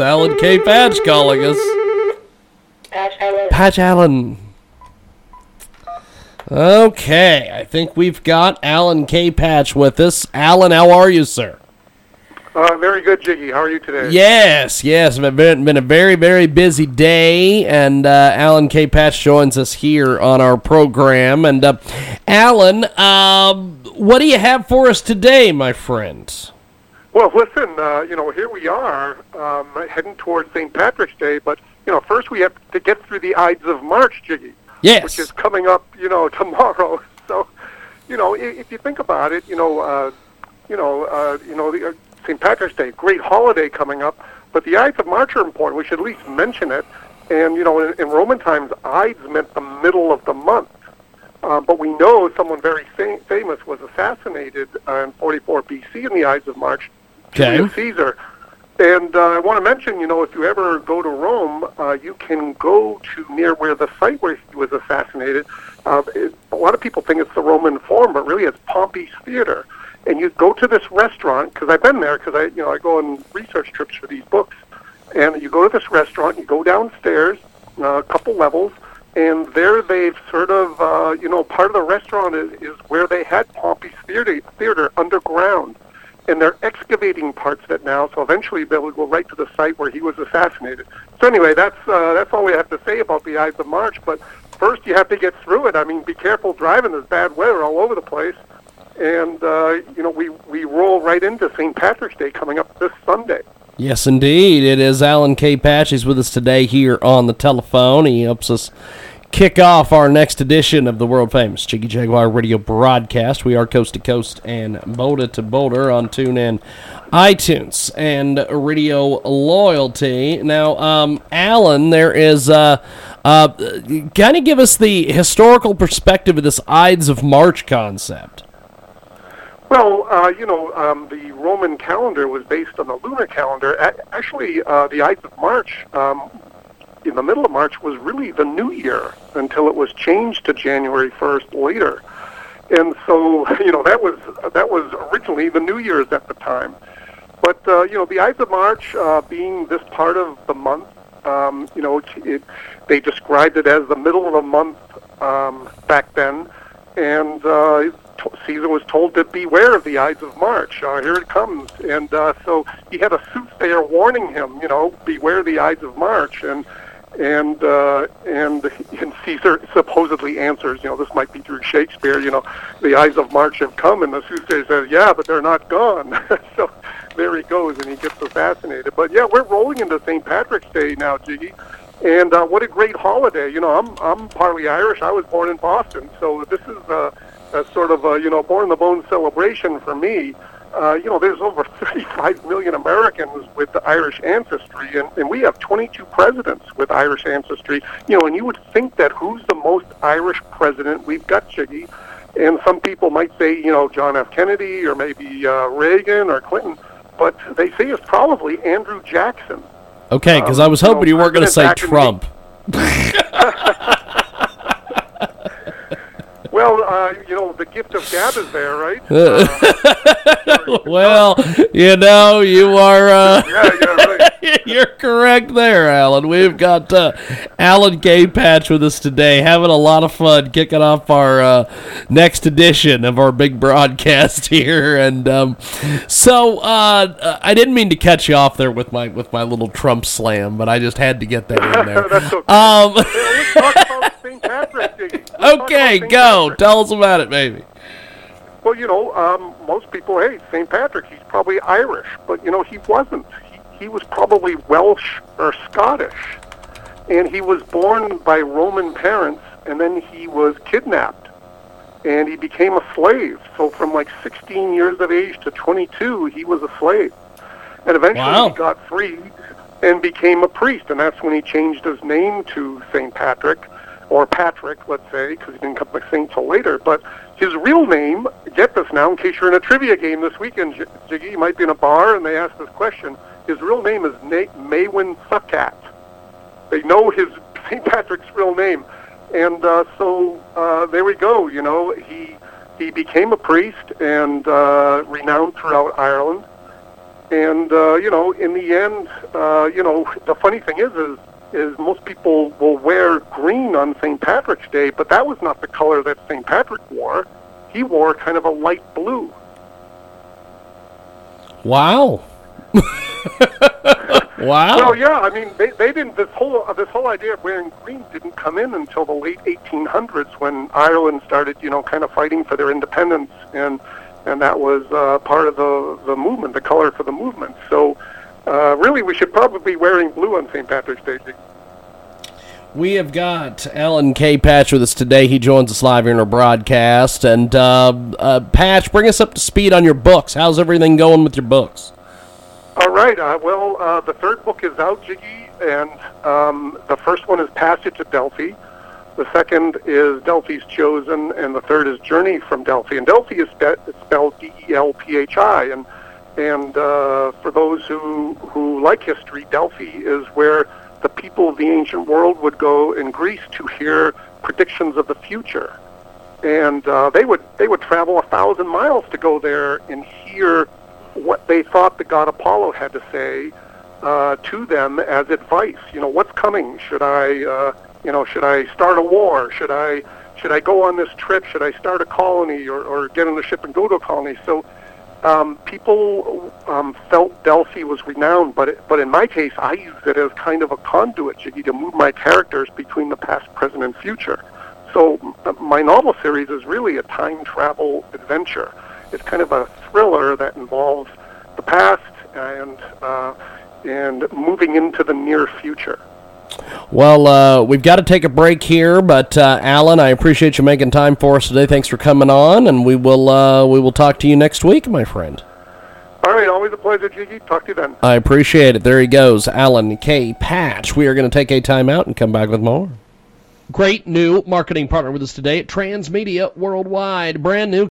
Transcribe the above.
Alan K. Patch calling us. Patch Alan. Patch Alan. Okay, I think we've got Alan K. Patch with us. Alan, how are you, sir? Uh, very good, Jiggy. How are you today? Yes, yes. It's been, been a very, very busy day, and uh, Alan K. Patch joins us here on our program. And uh, Alan, um, what do you have for us today, my friend? Well, listen, uh, you know, here we are um, heading towards St. Patrick's Day, but, you know, first we have to get through the Ides of March, Jiggy, Yes. which is coming up, you know, tomorrow. So, you know, i- if you think about it, you know, uh, you know, uh, you know, the, uh, St. Patrick's Day, great holiday coming up, but the Ides of March are important. We should at least mention it. And, you know, in, in Roman times, Ides meant the middle of the month. Uh, but we know someone very fa- famous was assassinated uh, in 44 BC in the Ides of March, Okay. Julius Caesar. And uh, I want to mention, you know, if you ever go to Rome, uh, you can go to near where the site where he was assassinated. Uh, it, a lot of people think it's the Roman Forum, but really it's Pompey's Theater. And you go to this restaurant because I've been there because I, you know, I go on research trips for these books. And you go to this restaurant, you go downstairs, uh, a couple levels, and there they've sort of, uh, you know, part of the restaurant is, is where they had Pompey's Theater, theater underground and they're excavating parts of it now. So eventually they'll go right to the site where he was assassinated. So anyway, that's uh, that's all we have to say about the Ides of March. But first, you have to get through it. I mean, be careful driving. There's bad weather all over the place, and uh, you know we we roll right into St. Patrick's Day coming up this Sunday. Yes, indeed. It is Alan K. Patch. He's with us today here on the telephone. He helps us kick off our next edition of the world famous Jiggy Jaguar radio broadcast. We are coast to coast and boulder to boulder on TuneIn, iTunes, and Radio Loyalty. Now, um, Alan, there is. Uh, uh, kind of give us the historical perspective of this Ides of March concept. Well, uh, you know, um, the Roman calendar was based on the lunar calendar. A- actually, uh, the Ides of March, um, in the middle of March, was really the New Year until it was changed to January 1st later. And so, you know, that was that was originally the New Year's at the time. But uh, you know, the Ides of March uh, being this part of the month, um, you know, it, it, they described it as the middle of the month um, back then, and uh, Caesar was told to beware of the Ides of March. Uh, here it comes, and uh, so he had a soothsayer warning him, you know, beware the Ides of March, and and uh, and and Caesar supposedly answers, you know, this might be through Shakespeare, you know, the Ides of March have come, and the soothsayer says, yeah, but they're not gone. so there he goes, and he gets so fascinated. But yeah, we're rolling into St. Patrick's Day now, Jiggy. And uh, what a great holiday! You know, I'm I'm partly Irish. I was born in Boston, so this is uh, a sort of a you know born the bone celebration for me. Uh, you know, there's over 35 million Americans with Irish ancestry, and, and we have 22 presidents with Irish ancestry. You know, and you would think that who's the most Irish president we've got, Jiggy. And some people might say, you know, John F. Kennedy or maybe uh, Reagan or Clinton, but they say it's probably Andrew Jackson. Okay, because I was Um, you hoping know, you weren't going to say President back in the- Trump. Well, uh, you know, the gift of gab is there, right? Uh, Well, you know, you are. Uh, yeah, yeah, right. You're correct there, Alan. We've got uh, Alan K. Patch with us today, having a lot of fun kicking off our uh, next edition of our big broadcast here. And um, so, uh, I didn't mean to cut you off there with my with my little Trump slam, but I just had to get that in there. That's okay. Um, Let's talk about St. Patrick. Jiggy. Let's okay, go. Patrick. Tell us about it, baby. Well, you know, um, most people, hey, St. Patrick, he's probably Irish, but you know, he wasn't. He, he was probably Welsh or Scottish, and he was born by Roman parents, and then he was kidnapped, and he became a slave. So from like 16 years of age to 22, he was a slave, and eventually Wow. he got freed and became a priest, and that's when he changed his name to St. Patrick, or Patrick, let's say, because he didn't come a saint till later. But his real name, get this now, in case you're in a trivia game this weekend, J- Jiggy, you might be in a bar and they ask this question. His real name is Nate Maewyn Succat. They know his St. Patrick's real name, and uh, so uh, there we go. You know, he he became a priest and uh, renowned throughout Ireland. and uh, you know, in the end, uh, you know, the funny thing is, is is most people will wear green on St. Patrick's Day, but that was not the color that St. Patrick wore. He wore kind of a light blue. Wow. wow. Well, yeah, I mean, they, they didn't. This whole uh, this whole idea of wearing green didn't come in until the late 1800s when Ireland started, you know, kind of fighting for their independence, and and that was uh, part of the the movement, the color for the movement. So, uh, really, we should probably be wearing blue on St. Patrick's Day. We have got Alan K. Patch with us today. He joins us live here in our broadcast. And uh, uh, Patch, bring us up to speed on your books. How's everything going with your books? All right. Uh, well, uh, the third book is out, Jiggy, and um, the first one is Passage to Delphi. The second is Delphi's Chosen, and the third is Journey from Delphi. And Delphi is spe- spelled D-E-L-P-H-I, and and uh, for those who who like history, Delphi is where the people of the ancient world would go in Greece to hear predictions of the future, and uh, they would they would travel a thousand miles to go there and hear what they thought the god Apollo had to say uh, to them as advice. You know, what's coming? Should I, uh, you know, should I start a war? Should I, should I go on this trip? Should I start a colony or, or get on a ship and go to a colony? So um, people um, felt Delphi was renowned, but it, but in my case, I used it as kind of a conduit, Jiggy, to move my characters between the past, present, and future. So my novel series is really a time travel adventure. It's kind of a thriller that involves the past and uh, and moving into the near future. Well, uh, we've got to take a break here, but uh, Alan, I appreciate you making time for us today. Thanks for coming on, and we will uh, we will talk to you next week, my friend. All right, always a pleasure, Jiggy. Talk to you then. I appreciate it. There he goes, Alan K. Patch. We are going to take a time out and come back with more. Great new marketing partner with us today at Transmedia Worldwide. Brand new